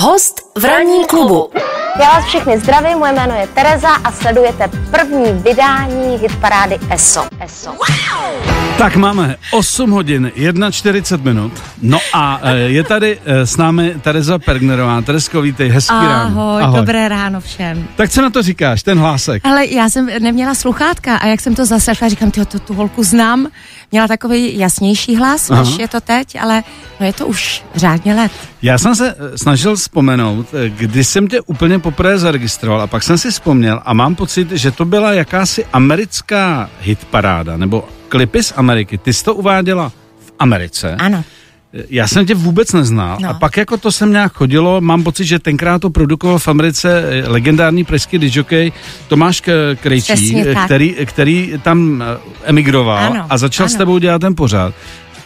Host v ranním klubu. Já vás všechny zdravím, moje jméno je Tereza a sledujete první vydání hitparády ESO. ESO. Tak máme 8 hodin, 41 minut. No a e, je tady e, s námi Tereza Pergnerová. Teresko, vítej, hezký ráno. Ahoj, dobré ráno všem. Tak co na to říkáš, ten hlásek? Ale já jsem neměla sluchátka a jak jsem to zaslechla, říkám, ty tu, tu holku znám. Měla takový jasnější hlas, Aha. než je to teď, ale no je to už řádně let. Já jsem se e, snažil vzpomenout, e, kdy jsem tě úplně poprvé zaregistroval a pak jsem si vzpomněl a mám pocit, že to byla jakási americká hitparáda, nebo klipy z Ameriky. Ty jsi to uváděla v Americe. Ano. Já jsem tě vůbec neznal No. a pak jako to sem nějak chodilo, mám pocit, že tenkrát to produkoval v Americe eh, legendární pražský disjockey Tomáš Krejčí, Přesně eh, který, který tam eh, emigroval Ano, a začal s ano. tebou dělat ten pořád.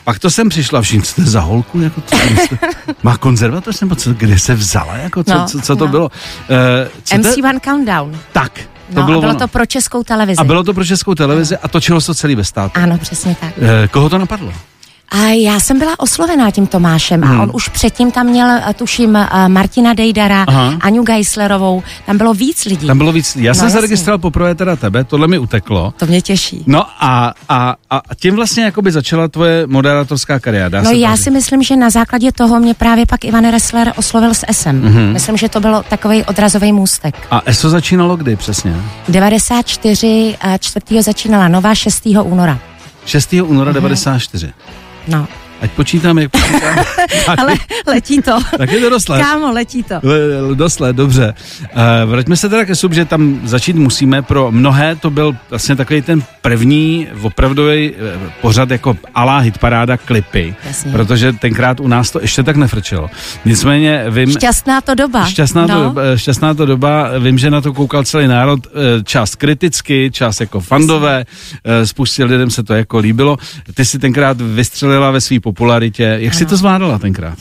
Pak to jsem přišla, všichni jste za holku, jako to, jste, má konzervatoř, nebo co, kde se vzala, jako co, No, co, co to no. bylo? Uh, co MC te, One Countdown. tak, to No, bylo, a bylo ono. to pro českou televizi. a bylo to pro českou televizi a točilo se to celý ve státu. Ano, přesně tak. Eh, koho to napadlo? A já jsem byla oslovená tím Tomášem Hmm. a on už předtím tam měl, eh, tuším, eh, Martina Dejdara, Aha. Aňu Geislerovou, tam bylo víc lidí. Tam bylo víc. Já No, jsem jasně. zaregistroval poprvé teda tebe, tohle mi uteklo. To mě těší. No a, a, a tím vlastně jakoby začala tvoje moderátorská kariéra. No já si myslím, že na základě toho mě právě pak Ivan Ressler oslovil s SM. Mm-hmm. Myslím, že to bylo takový odrazový můstek. A ESO začínalo kdy přesně? 94, a 4. začínala nová 6. února. 6. února 94. No, Ať počítám, jak počítám. tak, ale letí to. tak je to dost let. Kámo, letí to. Le- le- Dost let, dobře. Uh, vraťme se teda ke sub, že tam začít musíme. Pro mnohé to byl vlastně takový ten první opravdový eh, pořad jako alá hitparáda klipy, Jasně. protože tenkrát u nás to ještě tak nefrčelo. Nicméně vím, Šťastná to doba. Šťastná, to, no. doba, šťastná to doba, vím, že na to koukal celý národ, eh, část kriticky, část jako fandové, eh, spoustě lidem se to jako líbilo. Ty si tenkrát vystřelila ve své popularitě. Jak jsi to zvládala tenkrát?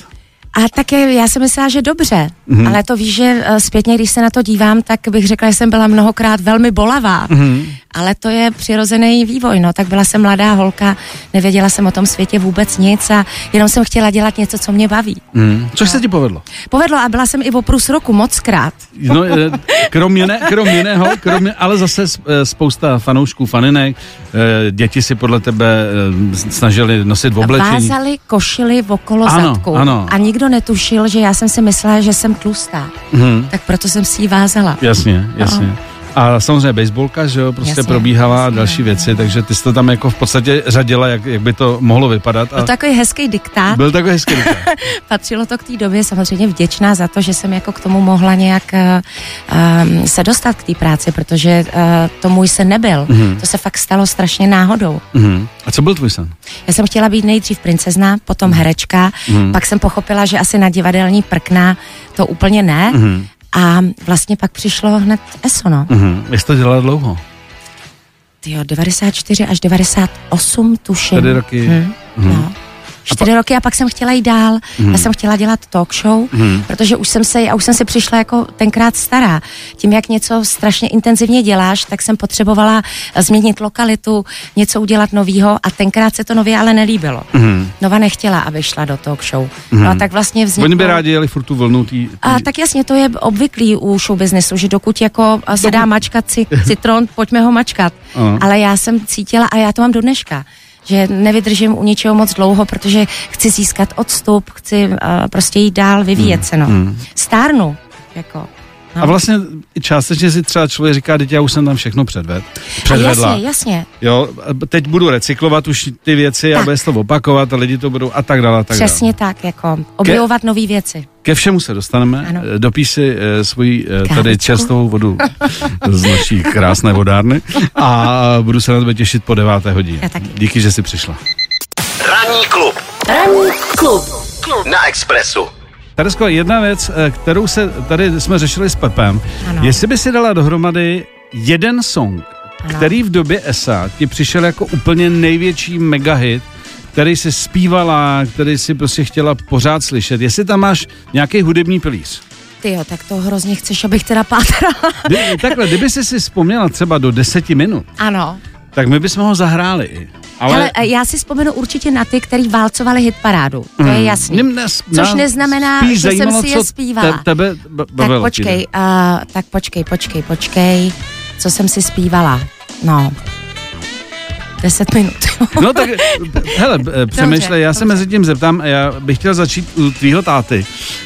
A také já jsem myslela, že dobře, Mhm. mm-hmm. ale to víš, že eh, zpětně, když se na to dívám, tak bych řekla, že jsem byla mnohokrát velmi bolavá. Mhm. Mm-hmm. Ale to je přirozený vývoj, no. Tak byla jsem mladá holka, nevěděla jsem o tom světě vůbec nic a jenom jsem chtěla dělat něco, co mě baví. Hmm. Což se ti povedlo? Povedlo a byla jsem i o prus roku mockrát. No, eh, krom, jiné, krom jiného, krom, jiné- ale zase eh, spousta fanoušků, faninek, děti si podle tebe snažili nosit v oblečení. Vázali košily okolo Ano, zadku ano. a nikdo netušil, že já jsem si myslela, že jsem tlustá. Mhm. Tak proto jsem si ji vázala. Jasně, jasně. A samozřejmě baseballka, že jo, prostě Jasně, probíhala jasně, další věci, takže ty jsi to tam jako v podstatě řadila, jak, jak by to mohlo vypadat. A Byl takový hezký diktát. byl takový hezký diktát. Patřilo to k té době, samozřejmě vděčná za to, že jsem jako k tomu mohla nějak um, se dostat k té práci, protože uh, to můj sen nebyl. Mm-hmm. To se fakt stalo strašně náhodou. Mhm. A co byl tvůj sen? Já jsem chtěla být nejdřív princezna, potom herečka, mm-hmm. pak jsem pochopila, že asi na divadelní prkna to úplně ne. Mm-hmm. A vlastně pak přišlo hned ESO, no. Mhm. Jak jsi to dělala dlouho? Tyjo, 94 až 98 tuším. Čtyři roky. Hm, no. Čtyři roky a pak jsem chtěla jít dál. Já jsem chtěla dělat talk show, protože už jsem se, já už jsem si přišla jako tenkrát stará. Tím, jak něco strašně intenzivně děláš, tak jsem potřebovala eh, změnit lokalitu, něco udělat novýho a tenkrát se to nově ale nelíbilo. Nova nechtěla, aby šla do talk show. No a tak vlastně vzniklo... Oni by rádi jeli furt tu vlnu tý, tý... A tak jasně, to je obvyklý u show businessu, že dokud jako a se dá mačkat ci, citron, pojďme ho mačkat. Ano. Ale já jsem cítila, a já to mám do dneška, že nevydržím u ničeho moc dlouho, protože chci získat odstup, chci uh, prostě jít dál, vyvíjet se, no. Stárnu, jako. No. A vlastně částečně si třeba člověk říká, teď já už jsem tam všechno předved, A předvedla. jasně, jasně. Jo, a teď budu recyklovat už ty věci a Tak. bude se to opakovat a lidi to budou a tak dále. A tak dále. Přesně tak, jako objevovat nové věci. Ke všemu se dostaneme. Ano. Eh, Dopij si eh, svoji eh, tady čerstvou vodu z naší krásné vodárny a budu se na tebe těšit po deváté hodině. Díky, že jsi přišla. Ranní klub. Ranní klub. Na Expressu. Tadesko, jedna věc, eh, kterou se tady jsme řešili s Pepem, Ano. jestli by si dala dohromady jeden song, Ano. který v době ESA ti přišel jako úplně největší megahit, který si zpívala, který si prostě chtěla pořád slyšet. Jestli tam máš nějaký hudební pilíř. Ty jo, tak to hrozně chceš, abych teda pátrala. Kdy, takhle, kdyby jsi si vzpomněla třeba do deseti minut, ano. tak my bychom ho zahráli. Ale, Ale já si vzpomenu určitě na ty, který válcovali hitparádu. To je jasný. Mě nes- Což neznamená, spíš že jsem si je zpívala. Te, tebe b- Tak bavilo. počkej, uh, tak počkej, počkej, počkej. Co jsem si zpívala? No, deset minut. No tak, hele, přemýšlej, já se mezi tím zeptám, já bych chtěl začít u tvýho táty,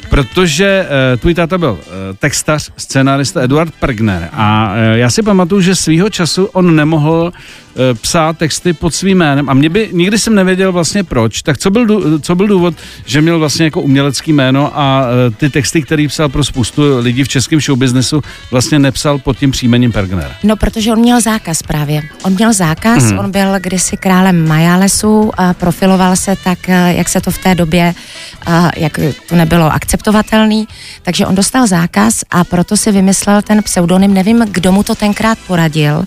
protože uh, tvůj táta byl uh, textař, scénárista Eduard Pergner a uh, já si pamatuju, že svýho času on nemohl psát texty pod svým jménem a mě by, nikdy jsem nevěděl vlastně proč, tak co byl, co byl důvod, že měl vlastně jako umělecký jméno a uh, ty texty, který psal pro spoustu lidí v českém showbiznesu, vlastně nepsal pod tím příjmením Pergner. No, protože on měl zákaz právě. On měl zákaz, Mhm. hmm. on byl kdysi králem Majálesu a profiloval se tak, eh, jak se to v té době, eh, jak to nebylo akceptovatelný, takže on dostal zákaz a proto si vymyslel ten pseudonym, nevím, kdo mu to tenkrát poradil,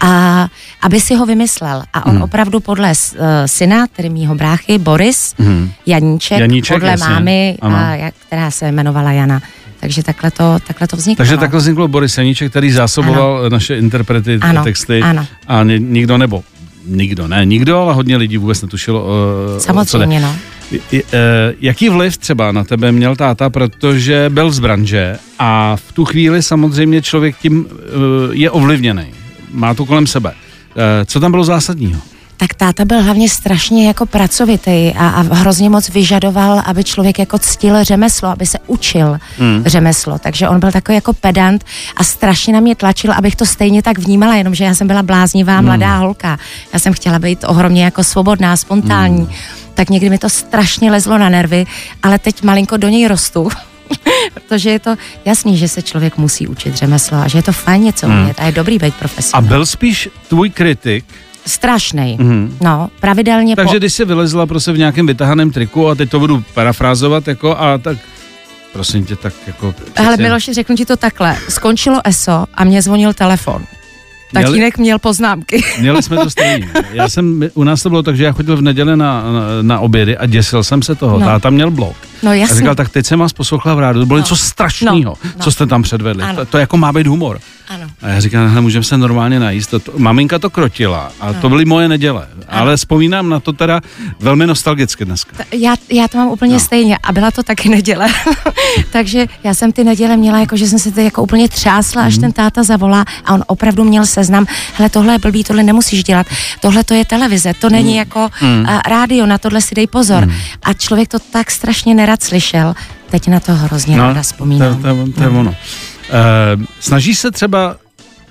a aby si ho vymyslel. A on hmm. opravdu podle uh, syna, tedy mýho bráchy, Boris, Mhm. Janíček, Janíček, podle jasně. mámy, Ano. a, jak, která se jmenovala Jana. Takže takhle to, takhle to vzniklo. Takže no. takhle vzniklo Boris Janíček, který zásoboval ano. naše interprety, Ano, texty ano. a ni, nikdo nebo nikdo, ne nikdo, ale hodně lidí vůbec netušilo, uh, Samozřejmě, no. Jaký vliv třeba na tebe měl táta, protože byl z branže a v tu chvíli samozřejmě člověk tím je ovlivněný, má to kolem sebe. Uh, co tam bylo zásadního? Tak táta byl hlavně strašně jako pracovitý a, a hrozně moc vyžadoval, aby člověk jako ctil řemeslo, aby se učil hmm. řemeslo. Takže on byl takový jako pedant a strašně na mě tlačil, abych to stejně tak vnímala, jenomže já jsem byla bláznivá mladá holka. Já jsem chtěla být ohromně jako svobodná, spontánní. Hmm. Tak někdy mi to strašně lezlo na nervy, ale teď malinko do něj rostu. Protože je to jasný, že se člověk musí učit řemeslo a že je to fajn něco umět a je dobrý být A profesionál. byl spíš tvůj kritik, Strašnej. Mhm. No, pravidelně takže po... když jsi vylezla prostě v nějakém vytahaném triku a teď to budu parafrázovat jako a tak prosím tě, tak jako... Hele, přeci- Miloši, řeknu ti to takhle. Skončilo ESO a mě zvonil telefon. Tatínek měl poznámky. Měli jsme to stejně. Já jsem, u nás to bylo tak, že já chodil v neděli na, na, na obědy a děsil jsem se toho. No. No. Táta měl blok. No A jasně. říkal, tak teď jsem vás poslouchala v rádiu, to bylo No. něco strašného, No. no. No. co jste tam předvedli. Ano. To, to jako má být humor. Ano. A já říkám, hele, můžeme se normálně najíst. To, to, maminka to krotila a to byly moje neděle. Ale vzpomínám na to teda velmi nostalgicky dneska. T- Já, já to mám úplně no. stejně a byla to taky neděle. Takže já jsem ty neděle měla, jako, že jsem se to jako úplně třásla, až ten táta zavolá a on opravdu měl seznam, hele, tohle je blbý, tohle nemusíš dělat, tohle to je televize, to není jako a, rádio, na tohle si dej pozor. A člověk to tak strašně nerad slyšel, teď na to hrozně ráda to, vzpomínám. to, to, to je ono. Uh, snažíš se třeba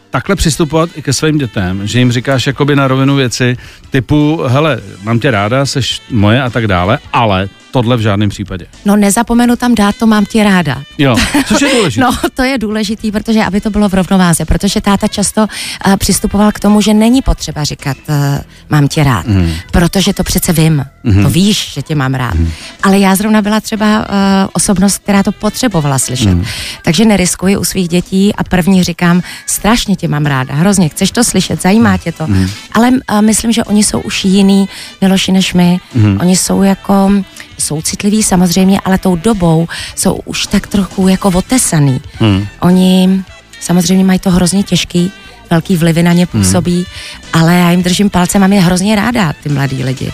takhle přistupovat i ke svým dětem, že jim říkáš jakoby na rovinu věci typu, hele, mám tě ráda, seš moje a tak dále, ale tohle v žádném případě. No nezapomenu tam dát, to mám tě ráda. Jo, což je důležité. No, to je důležitý, protože aby to bylo v rovnováze, protože táta často uh, přistupoval k tomu, že není potřeba říkat uh, mám tě rád, mm. protože to přece vím, mm. to víš, že tě mám rád. Mm. Ale já zrovna byla třeba uh, osobnost, která to potřebovala slyšet. Mm. Takže neriskuji u svých dětí a první říkám, strašně tě mám ráda, hrozně, chceš to slyšet, zajímá tě to. Mm. Ale uh, myslím, že oni jsou už jiný, Miloši, než my. Mm. Oni jsou jako jsou citliví samozřejmě, ale tou dobou jsou už tak trochu jako otesaný. Hmm. Oni samozřejmě mají to hrozně těžký, velký vlivy na ně působí, hmm. ale já jim držím palce, mám je hrozně ráda, ty mladí lidi.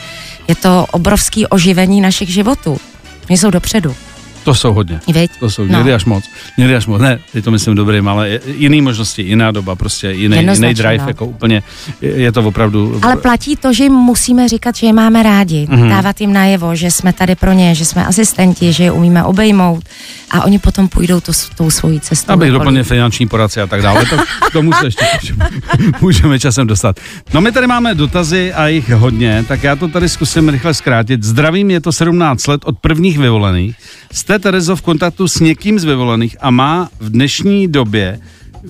Je to obrovský oživení našich životů. Oni jsou dopředu. To jsou hodně. Viď? To jsou No. někdy až moc. Někdy až moc. Ne, teď to myslím dobrým, ale jiný možnosti, jiná doba, prostě jiný, jiný drive, no. jako úplně, je to opravdu... Ale platí to, že jim musíme říkat, že je máme rádi, Mhm. mm-hmm. dávat jim najevo, že jsme tady pro ně, že jsme asistenti, že je umíme obejmout a oni potom půjdou tu, tou svojí cestou. Abych doplnil finanční poradci a tak dále, to k tomu se ještě můžeme, můžeme časem dostat. No my tady máme dotazy a jich hodně, tak já to tady zkusím rychle zkrátit. Zdravím, je to 17 let od prvních vyvolených. Jste, Terezo, v kontaktu s někým z vyvolených a má v dnešní době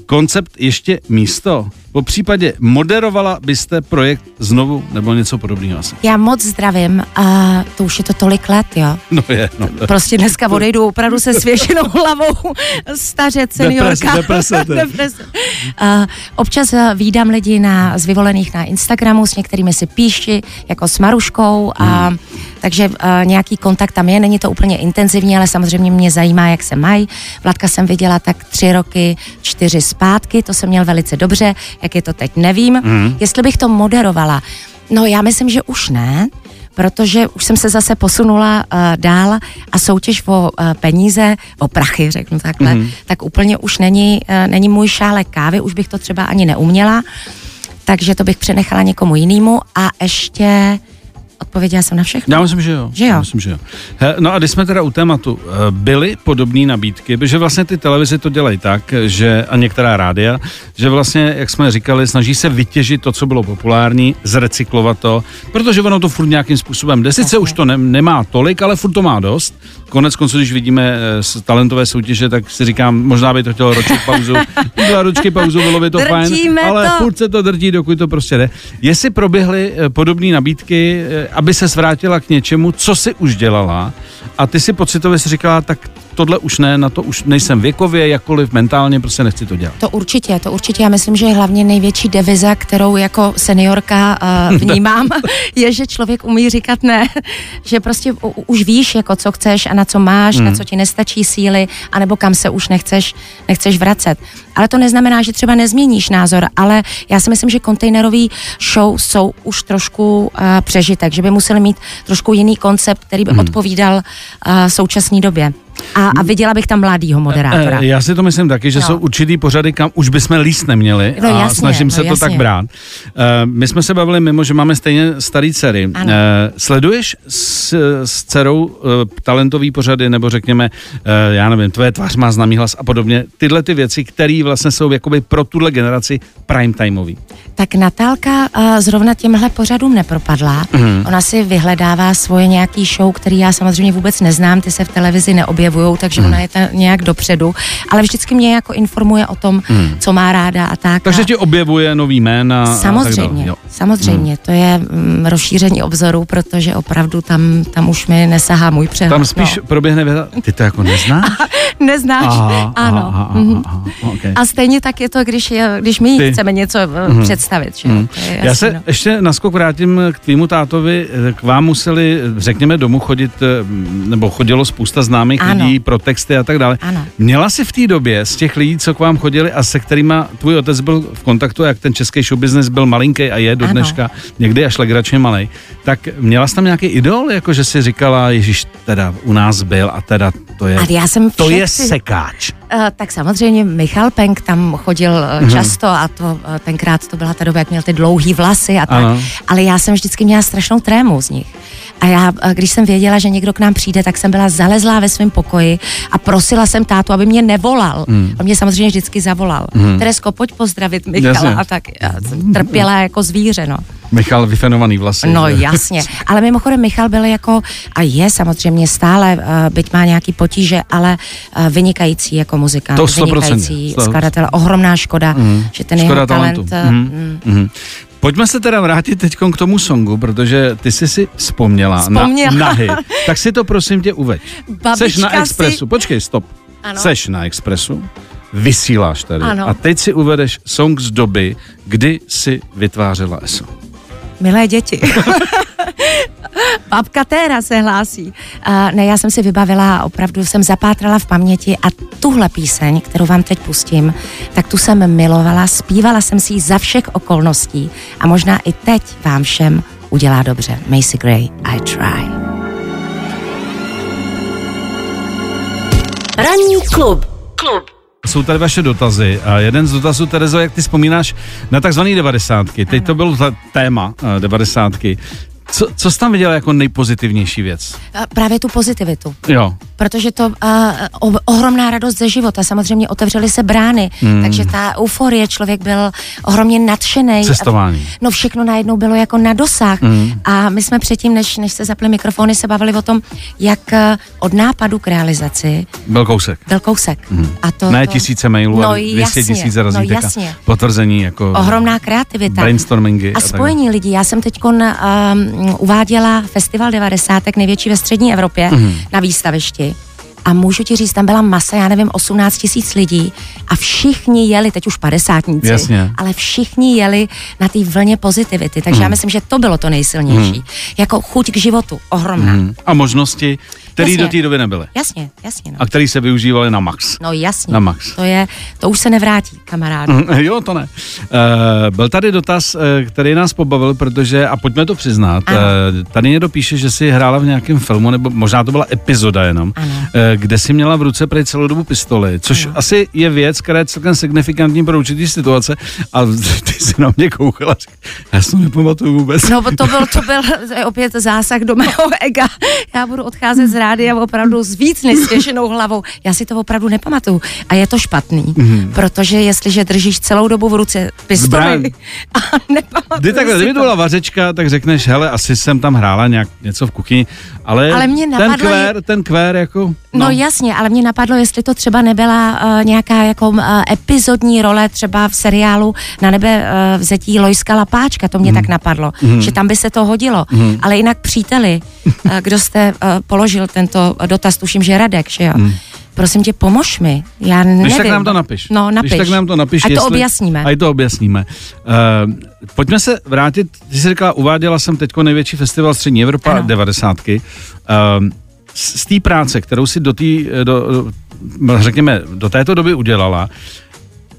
koncept ještě místo? Po případě moderovala byste projekt znovu nebo něco podobného asi? Já moc zdravím a to už je to tolik let, jo. No je, no. Prostě dneska odejdu opravdu se svěšenou hlavou stařec, seniorka. deprese, je. deprese. Uh, občas uh, vídám lidi na, z vyvolených na Instagramu, s některými si píši, jako s Maruškou, a, Hmm. Takže uh, nějaký kontakt tam je, není to úplně intenzivní, ale samozřejmě mě zajímá, jak se mají. Vladka jsem viděla tak tři roky, čtyři zpátky, to jsem měl velice dobře, jak je to teď, nevím. Hmm. Jestli bych to moderovala, No já myslím, že už ne, protože už jsem se zase posunula uh, dál a soutěž o uh, peníze, o prachy, řeknu takhle, mm-hmm. tak úplně už není, uh, není můj šálek kávy, už bych to třeba ani neuměla, takže to bych přenechala někomu jinému a ještě Odpověděla jsem na všechno? Já myslím, že jo. Že jo? Já myslím, že jo. He, no a když jsme teda u tématu, eh, byly podobné nabídky, protože vlastně ty televize to dělají tak, že a některá rádia, že vlastně, jak jsme říkali, snaží se vytěžit to, co bylo populární, zrecyklovat to, protože ono to furt nějakým způsobem jde. Sice už to ne, nemá tolik, ale furt to má dost. Konec konců, když vidíme z eh, talentové soutěže, tak si říkám, možná by to chtělo ročit pauzu. Dva ročky pauzu, bylo by to Drtíme fajn, ale to. furt se to drtí, dokud to prostě jde. Jestli proběhly eh, podobné nabídky, aby se vrátila k něčemu, co si už dělala. A ty si pocitově si říkala, tak tohle už ne, na to už nejsem věkově, jakkoliv mentálně, prostě nechci to dělat. To určitě, to určitě. Já myslím, že je hlavně největší deviza, kterou jako seniorka uh, vnímám, je, že člověk umí říkat ne. že prostě u, už víš, jako co chceš a na co máš, mm. na co ti nestačí síly, anebo kam se už nechceš, nechceš vracet. Ale to neznamená, že třeba nezměníš názor, ale já si myslím, že kontejnerový show jsou už trošku uh, přežitek, že by museli mít trošku jiný koncept, který by mm. odpovídal uh, současné době. A, a viděla bych tam mladýho moderátora. E, já si to myslím taky, že no. jsou určitý pořady, kam už bychom líst neměli no, a jasně, snažím no, se jasně. to tak brát. E, my jsme se bavili mimo, že máme stejně starý dcery. E, sleduješ s, s dcerou e, talentový pořady, nebo řekněme, e, já nevím, tvoje tvář má známý hlas a podobně, tyhle ty věci, které vlastně jsou jakoby pro tuhle generaci prime timeový. Tak Natálka uh, zrovna těmhle pořadům nepropadla. Mm. Ona si vyhledává svoje nějaký show, který já samozřejmě vůbec neznám, ty se v televizi neobjevují, takže mm. ona je ta nějak dopředu, ale vždycky mě jako informuje o tom, mm. co má ráda a tak. Takže a... ti objevuje nový jména. Samozřejmě, a tak samozřejmě. Mm. To je mm, rozšíření obzoru, protože opravdu tam, tam už mi nesahá můj přehled. Tam spíš no. proběhne věta, ty to jako neznáš? Neznáš, aha, ano. Aha, aha, mhm. aha, okay. A stejně tak je to, když, je, když my Ty. chceme něco mm. představit. Že? Mm. Je Já se no. ještě naskok vrátím k tvýmu tátovi. K vám museli, řekněme, domů chodit, eh, nebo chodilo spousta známých Ano. lidí pro texty a tak dále. Ano. Měla si v té době z těch lidí, co k vám chodili a se kterými tvůj otec byl v kontaktu, jak ten český show business byl malinký a je do Ano. dneška, někdy až legračně malý, tak měla jsi tam nějaký idol, jako že si říkala, Ježíš teda u nás byl a teda to je, A já jsem to je sekáč. Uh, tak samozřejmě Michal Penk tam chodil Mhm. uh, často a to uh, tenkrát to byla ta doba, jak měl ty dlouhý vlasy a tak. Ano. Ale já jsem vždycky měla strašnou trému z nich. A já, když jsem věděla, že někdo k nám přijde, tak jsem byla zalezlá ve svém pokoji a prosila jsem tátu, aby mě nevolal. Hmm. On mě samozřejmě vždycky zavolal. Teresko, pojď pozdravit Michala. Jasně. A tak já jsem trpěla jako zvíře, no. Michal vyfenovaný vlasy. No že? jasně, ale mimochodem Michal byl jako, a je samozřejmě stále, uh, byť má nějaký potíže, ale uh, vynikající jako muzikant, To 100%. vynikající To- skladatel, ohromná škoda, mm. že ten Škoda jeho talent... talentu. uh, Mhm. Mhm. Pojďme se teda vrátit teď k tomu songu, protože ty jsi si vzpomněla, Vzpomněla. na, na hit. Tak si to prosím tě uveď. Babička Seš na si- Expressu, počkej, stop. Ano. Seš na Expressu, vysíláš tady Ano. a teď si uvedeš song z doby, kdy si vytvářela ESO. Milé děti. Babka Téra se hlásí. Uh, ne, já jsem si vybavila, opravdu jsem zapátrala v paměti a tuhle píseň, kterou vám teď pustím, tak tu jsem milovala, zpívala jsem si ji za všech okolností a možná i teď vám všem udělá dobře. Macy Gray, I try. Ranní klub. Klub. Jsou tady vaše dotazy a jeden z dotazů, Terezo, jak ty vzpomínáš na takzvané devadesátky. Teď to bylo téma eh, devadesátky. Co, co jsi tam viděla jako nejpozitivnější věc? Právě tu pozitivitu. Jo, protože to uh, ohromná radost ze života, samozřejmě otevřely se brány, hmm. takže ta euforie, člověk byl ohromně nadšený. Cestování. No všechno najednou bylo jako na dosah. Hmm. A my jsme předtím, než, než se zaply mikrofony, se bavili o tom, jak uh, od nápadu k realizaci byl kousek. byl kousek. Hmm. A to, Ne to, tisíce mailů, no, ale 200 jasně, tisíc no, razítek a jasně. potvrzení jako Ohromná kreativita. brainstormingy. A tak spojení lidí. Já jsem teď um, uváděla Festival 90. největší ve střední Evropě Mhm. mm. na výstavišti. A můžu ti říct, tam byla masa, já nevím, 18 tisíc lidí a všichni jeli, teď už padesátníci, Jasně. ale všichni jeli na té vlně pozitivity. Takže mm. já myslím, že to bylo to nejsilnější. Jako chuť k životu, ohromná. Mhm. A možnosti který jasně. do té doby nebyly. Jasně, jasně. No. A který se využívali na max. no jasně. Na max. To je, to už se nevrátí, kamarád. Mm, Jo, to ne. Uh, byl tady dotaz, uh, který nás pobavil, protože, a pojďme to přiznat, uh, tady někdo píše, že si hrála v nějakém filmu, nebo možná to byla epizoda jenom, Ano. uh, kde si měla v ruce prej celou dobu pistoli, což Ano. asi je věc, která je celkem signifikantní pro určitý situace, a ty si na mě koukala, já si to nepamatuju vůbec. No, to byl, to byl opět zásah do mého ega. Já budu odcházet z rády a opravdu s víc nestěženou hlavou. Já si to opravdu nepamatuju. A je to špatný, mm. protože jestliže držíš celou dobu v ruce pistoli a nepamatuješ takhle, kdyby to byla vařečka, tak řekneš, hele, asi jsem tam hrála nějak něco v kuchyni, ale, Ale mě ten napadlo, kvér, ten kvér jako, No. no jasně, ale mě napadlo, jestli to třeba nebyla uh, nějaká jako uh, epizodní role třeba v seriálu Na nebe uh, vzetí Lojska Lapáčka, to mě mm. tak napadlo, mm. že tam by se to hodilo. Mm. Ale jinak příteli, uh, kdo jste uh, položil tento dotaz, tuším, že Radek, že jo? Mm. Prosím tě, pomož mi. Já nevím. Když tak nám to napiš. No, napiš. Když tak nám to napiš. Ať to jestli- objasníme. Ať to objasníme. Uh, pojďme se vrátit, ty jsi říkala, uváděla jsem teďko největší festival Střední Evropa, Ano. 90. Uh, z z té práce, kterou si do té, do, do, řekněme, do této doby udělala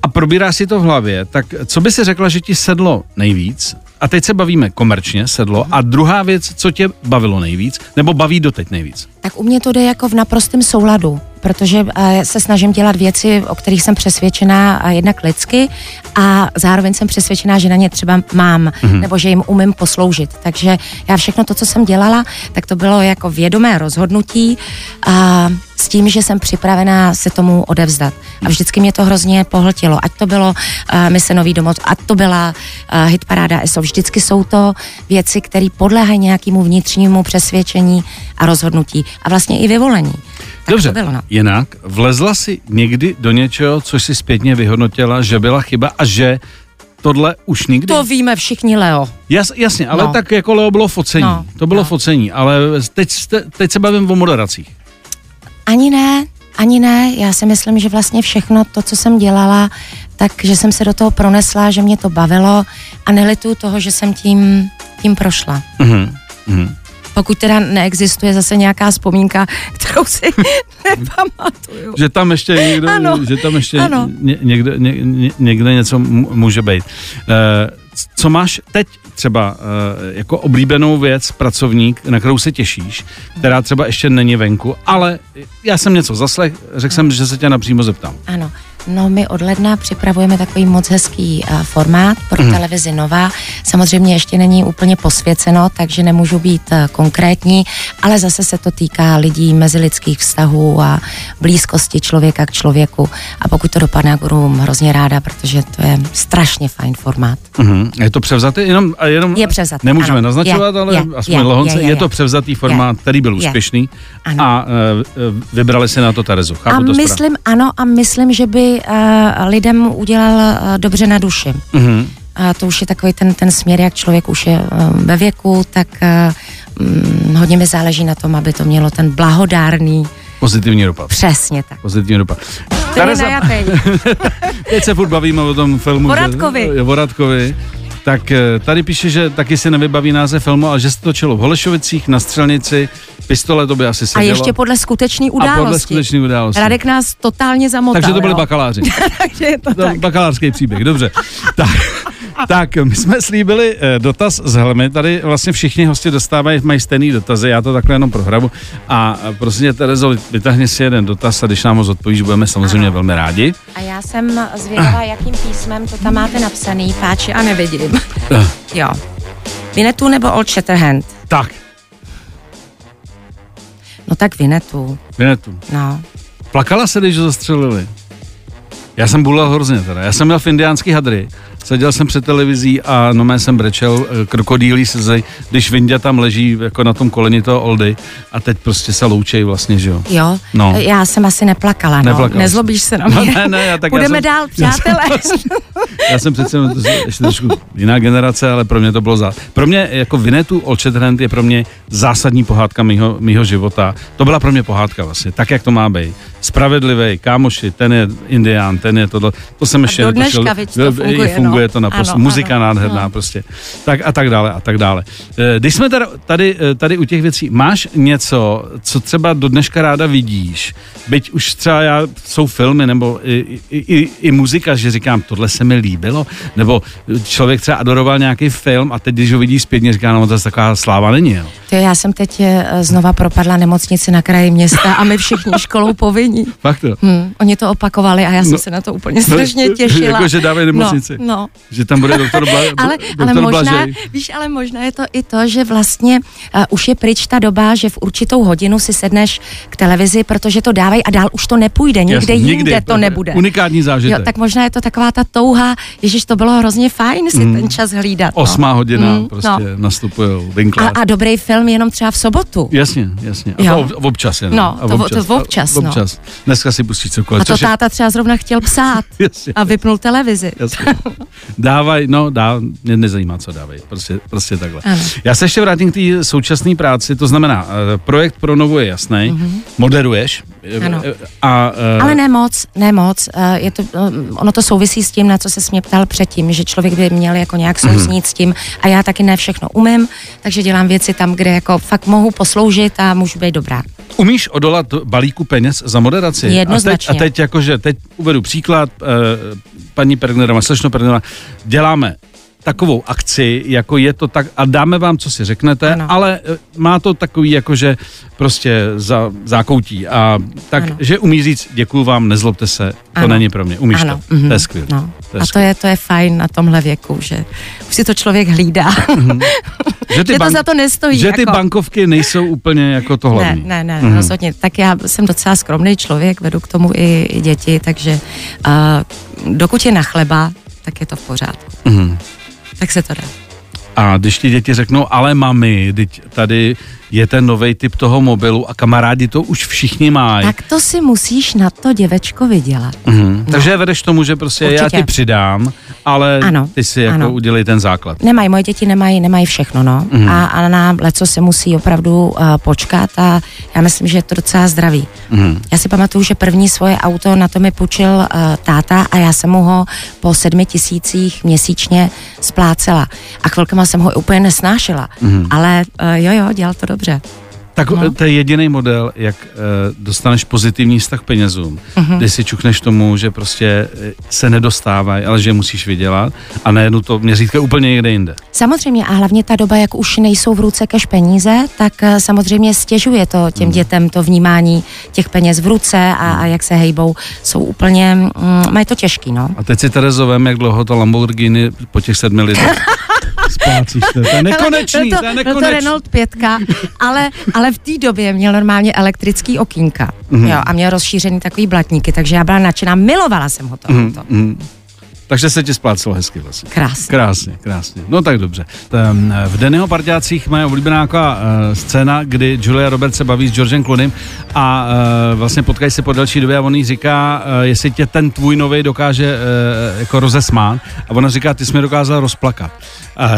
a probíráš si to v hlavě, tak co by si řekla, že ti sedlo nejvíc? A teď se bavíme komerčně, sedlo. A druhá věc, co tě bavilo nejvíc, nebo baví doteď nejvíc? Tak u mě to jde jako v naprostém souladu, protože eh, se snažím dělat věci, o kterých jsem přesvědčená jednak lidsky a zároveň jsem přesvědčená, že na ně třeba mám, mm-hmm. nebo že jim umím posloužit. Takže já všechno to, co jsem dělala, tak to bylo jako vědomé rozhodnutí a s tím, že jsem připravená se tomu odevzdat. A vždycky mě to hrozně pohltilo. Ať to bylo uh, Mise Nový domov, ať to byla uh, hitparáda ESO. Vždycky jsou to věci, které podléhají nějakému vnitřnímu přesvědčení a rozhodnutí. A vlastně i vyvolení. Dobře, to bylo, no. jinak vlezla si někdy do něčeho, což si zpětně vyhodnotila, že byla chyba a že tohle už nikdy? To víme všichni, Leo. Jas, jasně, ale No. tak jako Leo bylo focení. No, to bylo no. focení, ale teď, jste- teď se bavím o moderacích. Ani ne, ani ne. Já si myslím, že vlastně všechno to, co jsem dělala, tak, že jsem se do toho pronesla, že mě to bavilo a nelituju toho, že jsem tím, tím prošla. Mhm. Mhm. Pokud teda neexistuje zase nějaká vzpomínka, kterou si nepamatuju. Že tam ještě někdo, Ano, že tam ještě ano. ně, někde, ně, ně- někde něco může být. Eh, co máš teď třeba eh, jako oblíbenou věc, pracovník, na kterou se těšíš, která třeba ještě není venku, ale já jsem něco zaslech, řekl jsem, že se tě napřímo zeptám. Ano. No, my od ledna připravujeme takový moc hezký uh, formát pro Mhm. televizi Nova. Samozřejmě ještě není úplně posvěceno, takže nemůžu být uh, konkrétní, ale zase se to týká lidí, mezilidských vztahů a blízkosti člověka k člověku. A pokud to dopadne, budu hrozně ráda, protože to je strašně fajn formát. Mhm. Je to převzatý? Jenom, a jenom Je převzatý, Nemůžeme ano. naznačovat, Je, ale je, aspoň je, lehonce. Je, je, je, to je. převzatý formát, který byl je. úspěšný Ano. a uh, vybrali si na to Terezu. Chápu A to správně? myslím, ano, a myslím, že by lidem udělal dobře na duši. Mhm. A to už je takový ten, ten směr, jak člověk už je ve věku, tak um, hodně mi záleží na tom, aby to mělo ten blahodárný, Pozitivní dopad. přesně tak. Pozitivní dopad. To je najatý. teď se furt bavíme o tom filmu. O Radkovi. Že, o Radkovi. Tak eh, tady píše, že taky si nevybaví název filmu, ale že se to točilo v Holešovicích, na Střelnici, pistole to by asi A sedělo. ještě podle skutečné A podle události. skutečné události. Radek nás totálně zamotal. Takže to byli jo. bakaláři. Takže je to To tak. bakalářský příběh, dobře. tak, tak, my jsme slíbili eh, dotaz z helmy. Tady vlastně všichni hosti dostávají, mají stejný dotazy, já to takhle jenom prohrabu. A prosím tě, Terezo, vytáhni si jeden dotaz a když nám ho zodpovíš, budeme samozřejmě Ano. velmi rádi. A já jsem zvědavá, jakým písmem to tam máte napsaný, páči a nevidím. Eh, jo. Vinetu nebo Old Shatterhand? Tak, No tak Vinetu, Vinetu. no. Plakala se, když ho zastřelili? Já jsem bulel hrozně teda. Já jsem měl v indiánský hadry. Seděl jsem před televizí a no mé jsem brečel, eh, krokodýlí slzy, když Vindě tam leží jako na tom koleni toho Oldy a teď prostě se loučej vlastně, že jo. Jo, No. já jsem asi neplakala, no. Neplakala. Nezlobíš se na No, mě. ne, ne, já tak já Budeme jsem- dál, já jsem- přátelé. Já jsem přece jenom to- ještě trošku jiná generace, ale pro mě to bylo za... Pro mě jako Vinetu Old Shatterhand je pro mě zásadní pohádka mýho, mýho života. To byla pro mě pohádka vlastně, tak jak to má být. Spravedlivý, kámoši, ten je indián, ten je tohle. To jsem ještě do netušil. dneška, to funguje, funguje. Funguje to naprosto, ano, muzika ano, nádherná ano. prostě, tak a tak dále a tak dále. Eh, Když jsme tady, tady, eh, tady u těch věcí, máš něco, co třeba do dneška ráda vidíš, byť už třeba já, jsou filmy nebo i, i, i, i muzika, že říkám, tohle se mi líbilo, nebo člověk třeba adoroval nějaký film a teď, když ho vidí zpětně, říká, no to taková sláva není, jo. Ty, já jsem teď eh, znova propadla nemocnici na kraji města a my všichni školou povinní. Fakt to. Hmm, oni to opakovali a já jsem No. se na to úplně strašně těšila. Jako, že dávají nemocnici. No, no. Že tam bude doktor, Bla, ale, doktor ale možná, Blažej. víš, ale možná je to i to, že vlastně uh, už je pryč ta doba, že v určitou hodinu si sedneš k televizi, protože to dávají a dál už to nepůjde, nikde Jasně, jinde nikdy, to nebude. Unikátní zážitek. Jo, tak možná je to taková ta touha, ježiš, to bylo hrozně fajn si ten čas hlídat. No. Osmá hodina Mm, prostě no. nastupují A, a dobrý film jenom třeba v sobotu. Jasně, jasně. A Jo. to ob- občas jenom. No, a to- to občas, a no. občas. Dneska si pustí cokoliv. A to což je- táta třeba zrovna chtěl psát Jasně. a vypnul televizi. Jasně. Dávaj, no, dá, mě nezajímá, co dávají, prostě, prostě takhle. Ano. Já se ještě vrátím k té současné práci, to znamená, eh, projekt pro Novu je jasný, moderuješ. eh. Ano. A, eh, Ale ne moc, ne moc. Je to, ono to souvisí s tím, na co se mě ptal předtím, že člověk by měl jako nějak Mhm. souznít s tím a já taky ne všechno umím, takže dělám věci tam, kde jako fakt mohu posloužit a můžu být dobrá. Umíš odolat balíku peněz za moderaci? Jednoznačně. A teď, a teď jakože, teď uvedu příklad, eh, paní Pergnerová, slečno Pergnerová, děláme takovou akci, jako je to tak, a dáme vám, co si řeknete, Ano. ale eh, má to takový, jakože prostě za, zákoutí a tak, Ano. že umí říct, děkuju vám, nezlobte se, to Ano. není pro mě, umíš ano, to, mhm, to je skvělé. No. To je a to je, to je fajn na tomhle věku, že už si to člověk hlídá. Že, že to za to nestojí, Že ty jako. bankovky nejsou úplně jako to ne, hlavní. ne, ne, Mhm. rozhodně. Tak já jsem docela skromný člověk, vedu k tomu i, i děti, takže uh, dokud je na chleba, tak je to v pořádku. Mhm. Tak se to dá. A když ti děti řeknou, ale mami, teď tady je ten nový typ toho mobilu a kamarádi to už všichni mají. Tak to si musíš na to děvečko vydělat. Mhm. Takže vedeš tomu, že prostě já Určitě. ti přidám, ale Ano, ty si jako ano. udělej ten základ. Nemají, moje děti nemají, nemají všechno, no. Mhm. A, a na leco se musí opravdu uh, počkat a já myslím, že je to docela zdravý. Mhm. Já si pamatuju, že první svoje auto na to mi půjčil uh, táta a já jsem mu ho po sedmi tisících měsíčně splácela. A chvilkama jsem ho úplně nesnášela. Mhm. Ale uh, jo, jo, dělal to dobře. Tak No. no. to je jediný model, jak uh, dostaneš pozitivní vztah k penězům, Mhm. kdy si čukneš tomu, že prostě eh, se nedostávají, ale že je musíš vydělat a najednou to měřítko je úplně někde jinde. Samozřejmě a hlavně ta doba, jak už nejsou v ruce cash peníze, tak eh, samozřejmě stěžuje to těm dětem to vnímání těch peněz v ruce a, a jak se hejbou, jsou úplně, mm, mají to těžký, no. A teď si Terezo vem, jak dlouho to Lamborghini po těch sedmi lidech splácíš. To, to je nekonečný, byl to, je byl to nekonečný. Renault 5, ale, ale v té době měl normálně elektrický okýnka Mhm. jo, a měl rozšířený takový blatníky, takže já byla nadšená, milovala jsem ho to Mhm, mhm. Takže se ti splácelo hezky vlastně. Krásně. Krásně, krásně. No tak dobře. Tém, V Dennyho parťácích má oblíbená uh, scéna, kdy Julia Roberts se baví s Georgem Clooneym a uh, vlastně potkají se po delší době a on jí říká, uh, jestli tě ten tvůj nový dokáže jako rozesmát a ona říká, ty jsi mě dokázal rozplakat.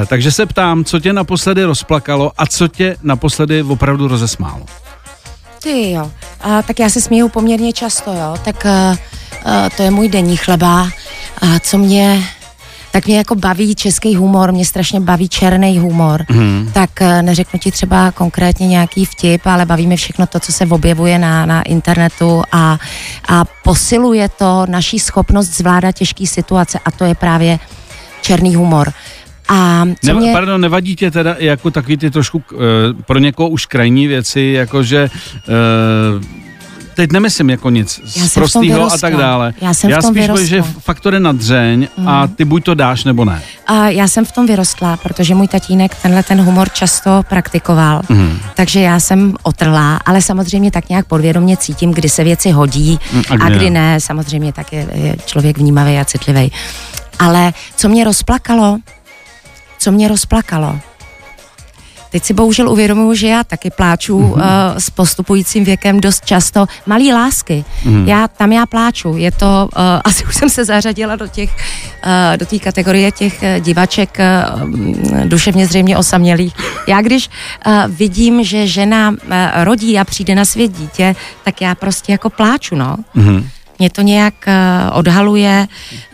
Takže se ptám, co tě naposledy rozplakalo a co tě naposledy opravdu rozesmálo. Ty jo, a, tak já se směju poměrně často, jo, tak a, a, to je můj denní chleba a co mě tak mě jako baví český humor, mě strašně baví černý humor, Mhm. tak a, neřeknu ti třeba konkrétně nějaký vtip, ale baví mě všechno to, co se objevuje na, na internetu a, a posiluje to naší schopnost zvládat těžké situace a to je právě černý humor. A co Neva, mě... Pardon, nevadí tě teda jako takový ty trošku uh, pro někoho už krajní věci, jakože uh, teď nemyslím jako nic v tom prostýho a vyrostla. tak dále. Já jsem v Já tom spíš bojím, že vyrostla. faktor je nadřeň a ty buď to dáš, nebo ne. A já jsem v tom vyrostla, protože můj tatínek tenhle ten humor často praktikoval, Mhm. takže já jsem otrlá, ale samozřejmě tak nějak podvědomě cítím, kdy se věci hodí Mm, a a kdy kdy ne. ne, samozřejmě tak je, je člověk vnímavý a citlivý. Ale co mě rozplakalo, co mě rozplakalo, Teď si bohužel uvědomuji, že já taky pláču Mhm. uh, s postupujícím věkem dost často. Malý lásky, Mhm. já, tam já pláču. Je to, uh, asi už jsem se zařadila do těch, uh, do té kategorie těch uh, divaček uh, duševně zřejmě osamělých. Já když uh, vidím, že žena uh, rodí a přijde na svět dítě, tak já prostě jako pláču, no. Mhm. Mě to nějak uh, odhaluje,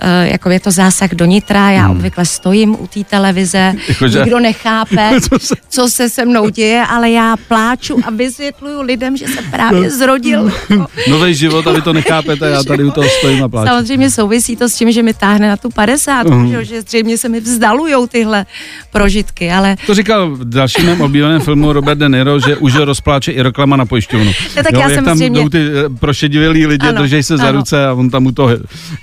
uh, jako je to zásah do nitra, já hmm. obvykle stojím u té televize, Jakože- nikdo nechápe, Co se- co se se mnou děje, ale já pláču a vysvětluju lidem, že se právě zrodil. jako, Nový život a vy to nechápete, já tady u toho stojím a pláču. Samozřejmě souvisí to s tím, že mi táhne na tu 50, Mhm. uh-huh. že zřejmě se mi vzdalujou tyhle prožitky, ale To říkal v dalším mém oblíbeném filmu Robert De Niro, že už rozpláče i reklama na pojišťovnu. No tak já jak jsem tam zřejmě- jdou ty eh, prošedivělí lidi, držej se za. Ruce a on tam mu to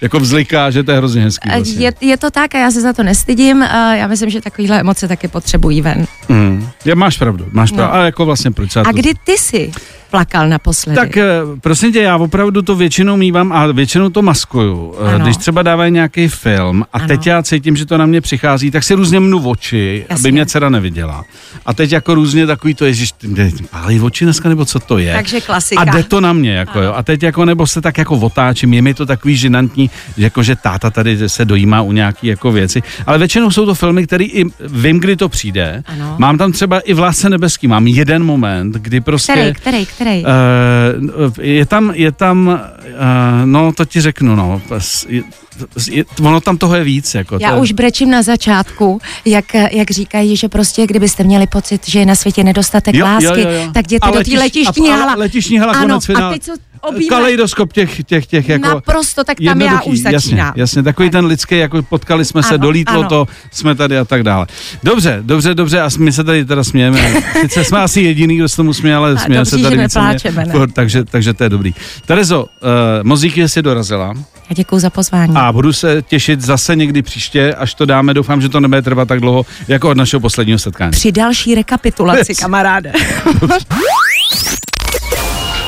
jako vzliká, že to je hrozně hezký. Vlastně. je, je to tak a já se za to nestydím. a Já myslím, že takovéhle emoce taky potřebují ven. Mm. Je, máš pravdu, máš pravdu. No. Ale jako vlastně proč A to... kdy ty si plakal naposledy? Tak eh, prosím tě, já opravdu to většinou mývám a většinou to maskuju. Eh, Ano. Když třeba dávají nějaký film a Ano. teď já cítím, že to na mě přichází, tak si různě mnu oči, Jasně. aby mě dcera neviděla. A teď jako různě takový to, ježiš, pálí oči dneska, nebo co to je? Takže klasika. A jde to na mě, jako jo. A teď jako, nebo se tak jako otáčím, je mi to takový žinantní, že jako, že táta tady se dojímá u nějaký jako věci. Ale většinou jsou to filmy, které i vím, kdy to přijde. Ano. Mám tam třeba i v Lásce nebeský, mám jeden moment, kdy prostě... Který, který, který? Uh, je tam, je tam, uh, no to ti řeknu, no, je, je, ono tam toho je víc, jako Já to, už brečím na začátku, jak, jak říkají, že prostě kdybyste měli pocit, že je na světě nedostatek Jo, jo, lásky, jo, jo. tak jděte A do letiš- té letišní a- a hala. letišní hala, ano, konec a teď co obývá... Kaleidoskop těch, těch, těch jako... Naprosto, tak tam já už začínám. Jasně, jasně, takový ten lidský, jako potkali jsme se, Ano, dolítlo ano. to, jsme tady a tak dále. Dobře, dobře, dobře, a my se tady teda smějeme. Sice jsme asi jediný, kdo se tomu směje, ale smějeme se tady nepláčeme, ne? Takže, takže to je dobrý. Terezo, uh, díky, že jsi dorazila. Já děkuji za pozvání. A budu se těšit zase někdy příště, až to dáme. Doufám, že to nebude trvat tak dlouho, jako od našeho posledního setkání. Při další rekapitulaci, Yes. kamaráde.